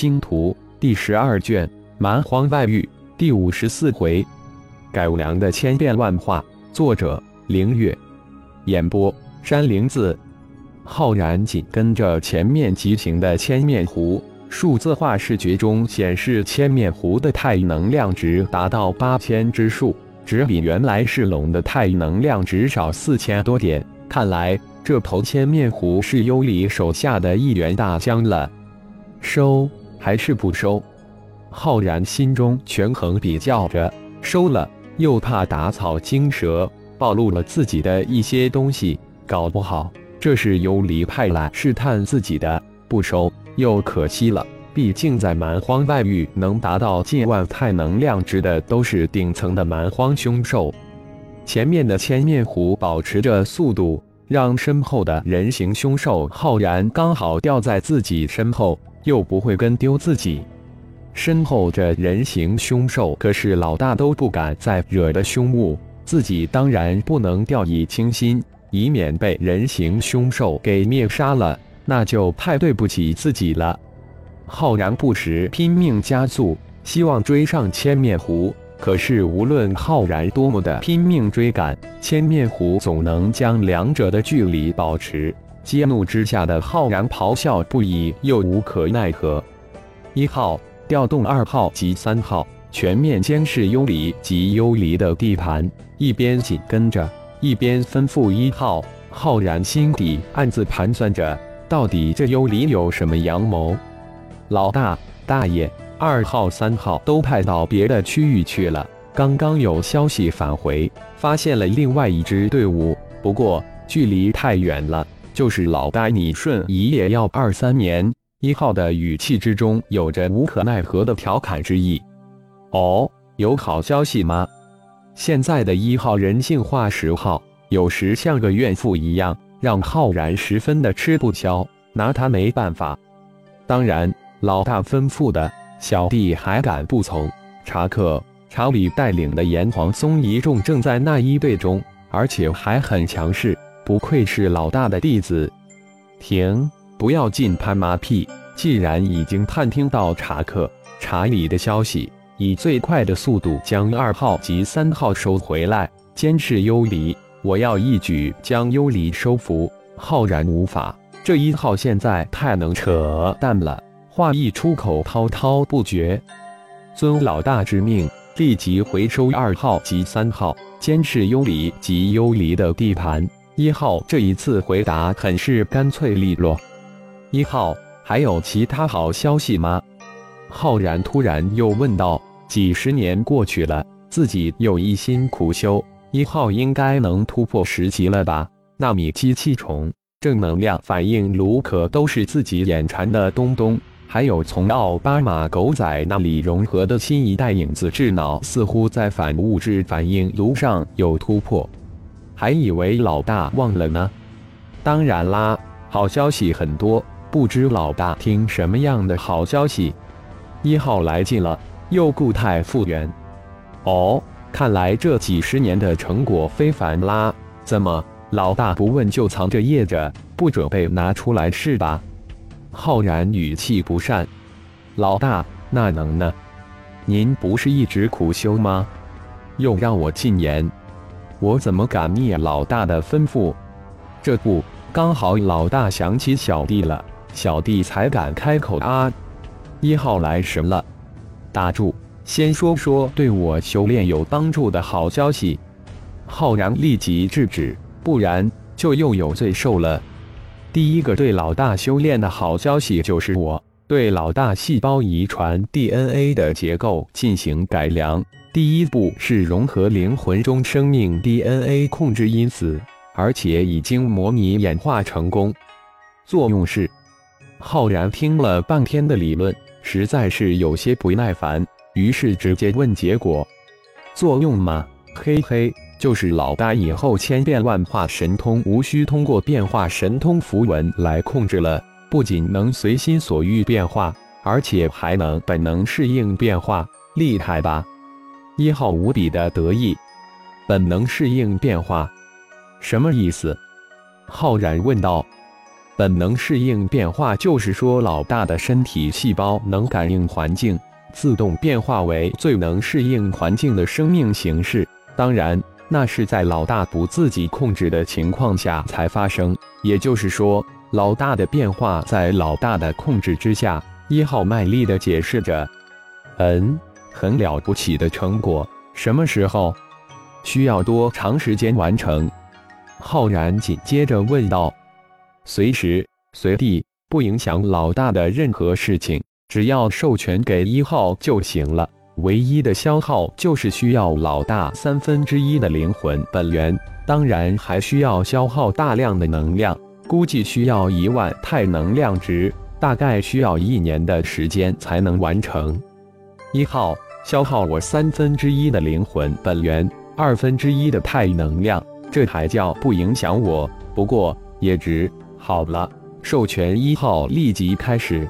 星图》第十二卷《蛮荒外域》第五十四回，改良的千变万化。作者：凌月。演播：山灵子。浩然紧跟着前面急行的千面狐，数字化视觉中显示千面狐的太能量值达到八千之数，只比原来是龙的太能量值少四千多点。看来这头千面狐是幽离手下的一员大将了。收还是不收？浩然心中权衡比较着，收了又怕打草惊蛇，暴露了自己的一些东西，搞不好。这是幽离派来试探自己的，不收又可惜了。毕竟在蛮荒外域，能达到近万太能量值的都是顶层的蛮荒凶兽。前面的千面狐保持着速度，让身后的人形凶兽浩然刚好掉在自己身后，又不会跟丢自己。身后这人形凶兽可是老大都不敢再惹的凶物，自己当然不能掉以轻心。以免被人形凶兽给灭杀了，那就太对不起自己了。浩然不时拼命加速，希望追上千面狐。可是无论浩然多么的拼命追赶，千面狐总能将两者的距离保持。激怒之下的浩然咆哮不已，又无可奈何。一号调动二号及三号，全面监视幽离及幽离的地盘，一边紧跟着。一边吩咐一号，浩然心底暗自盘算着，到底这幽离有什么阳谋？老大、大爷，二号、三号都派到别的区域去了。刚刚有消息返回，发现了另外一支队伍，不过距离太远了。就是老大你瞬移也要二三年。一号的语气之中有着无可奈何的调侃之意。哦，有好消息吗？现在的一号人性化十号，有时像个怨妇一样，让浩然十分的吃不消，拿他没办法。当然，老大吩咐的，小弟还敢不从？查克、查理带领的炎黄松一众正在那一队中，而且还很强势，不愧是老大的弟子。停，不要尽拍马屁。既然已经探听到查克、查理的消息。以最快的速度将二号及三号收回来，监视幽离。我要一举将幽离收服。浩然无法，这一号现在太能扯淡了，话一出口滔滔不绝。遵老大之命，立即回收二号及三号，监视幽离及幽离的地盘。一号这一次回答很是干脆利落。一号，还有其他好消息吗？浩然突然又问道。几十年过去了，自己又一心苦修，一号应该能突破十级了吧？纳米机器虫、正能量反应炉可都是自己眼馋的东东，还有从奥巴马狗仔那里融合的新一代影子智脑，似乎在反物质反应炉上有突破，还以为老大忘了呢。当然啦，好消息很多，不知老大听什么样的好消息？一号来劲了。又固态复原，哦，看来这几十年的成果非凡啦！怎么，老大不问就藏着掖着，不准备拿出来是吧？浩然语气不善。老大，那能呢？您不是一直苦修吗？又让我禁言，我怎么敢逆老大的吩咐？这不，刚好老大想起小弟了，小弟才敢开口啊！一号来神了。打住！先说说对我修炼有帮助的好消息。浩然立即制止，不然就又有罪受了。第一个对老大修炼的好消息就是我对老大细胞遗传 DNA 的结构进行改良。第一步是融合灵魂中生命 DNA 控制因子，而且已经模拟演化成功。作用是，浩然听了半天的理论。实在是有些不耐烦，于是直接问结果：作用吗？嘿嘿，就是老大以后千变万化神通无需通过变化神通符文来控制了，不仅能随心所欲变化，而且还能本能适应变化，厉害吧？一号无比的得意。本能适应变化，什么意思？浩然问道。本能适应变化，就是说老大的身体细胞能感应环境，自动变化为最能适应环境的生命形式。当然，那是在老大不自己控制的情况下才发生。也就是说，老大的变化在老大的控制之下。一号卖力的解释着：“嗯，很了不起的成果。什么时候？需要多长时间完成？”浩然紧接着问道。随时随地，不影响老大的任何事情，只要授权给一号就行了。唯一的消耗就是需要老大三分之一的灵魂本源，当然还需要消耗大量的能量，估计需要一万太能量值，大概需要一年的时间才能完成。一号消耗我三分之一的灵魂本源，二分之一的太能量，这还叫不影响我？不过也值。好了，授权一号立即开始。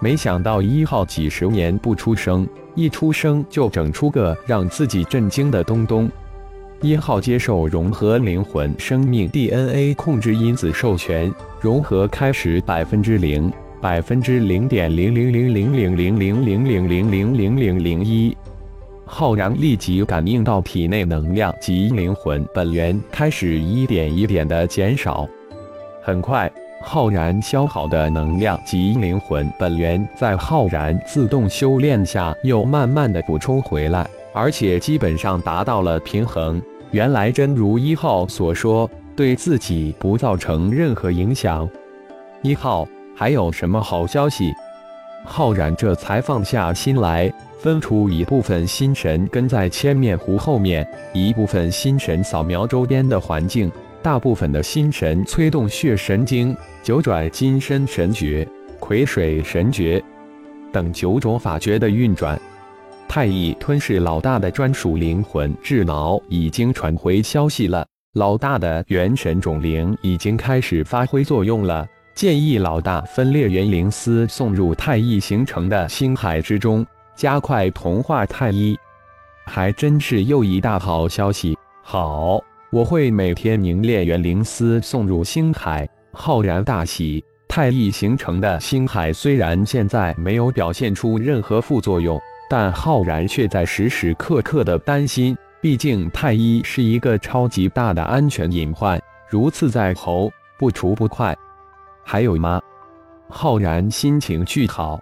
没想到一号几十年不出声，一出生就整出个让自己震惊的东东。一号接受融合灵魂生命 DNA 控制因子授权，融合开始百分之零百分之零点零零零零零零零零零零零零零一。浩然立即感应到体内能量及灵魂本源开始一点一点的减少。很快，浩然消耗的能量及灵魂本源在浩然自动修炼下又慢慢的补充回来，而且基本上达到了平衡。原来真如一号所说，对自己不造成任何影响。一号还有什么好消息？浩然这才放下心来，分出一部分心神跟在千面狐后面，一部分心神扫描周边的环境。大部分的心神催动血神经、九转金身神诀、癸水神诀等九种法诀的运转。太乙吞噬老大的专属灵魂智脑已经传回消息了，老大的元神种灵已经开始发挥作用了。建议老大分裂元灵丝送入太一形成的星海之中，加快同化太一。还真是又一大好消息！好。我会每天凝练元灵丝送入星海，浩然大喜。太一形成的星海虽然现在没有表现出任何副作用，但浩然却在时时刻刻的担心。毕竟太一是一个超级大的安全隐患，如刺在喉，不除不快。还有吗？浩然心情巨好。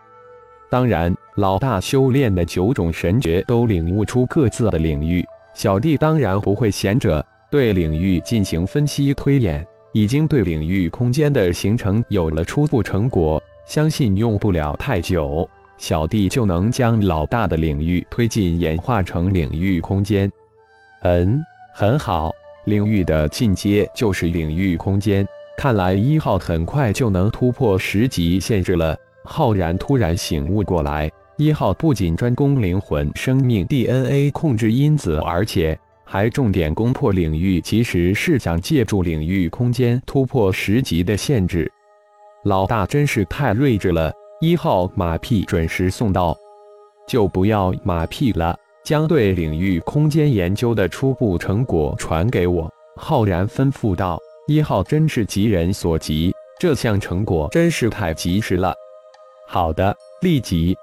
当然，老大修炼的九种神诀都领悟出各自的领域，小弟当然不会闲着。对领域进行分析推演，已经对领域空间的形成有了初步成果。相信用不了太久，小弟就能将老大的领域推进演化成领域空间。嗯，很好，领域的进阶就是领域空间。看来一号很快就能突破十级限制了。浩然突然醒悟过来，一号不仅专攻灵魂生命 DNA 控制因子，而且。还重点攻破领域，其实是想借助领域空间突破十级的限制。老大真是太睿智了！一号马屁准时送到，就不要马屁了，将对领域空间研究的初步成果传给我。浩然吩咐道：“一号真是急人所急，这项成果真是太及时了。”好的，立即。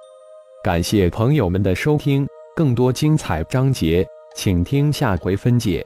感谢朋友们的收听，更多精彩章节。请听下回分解。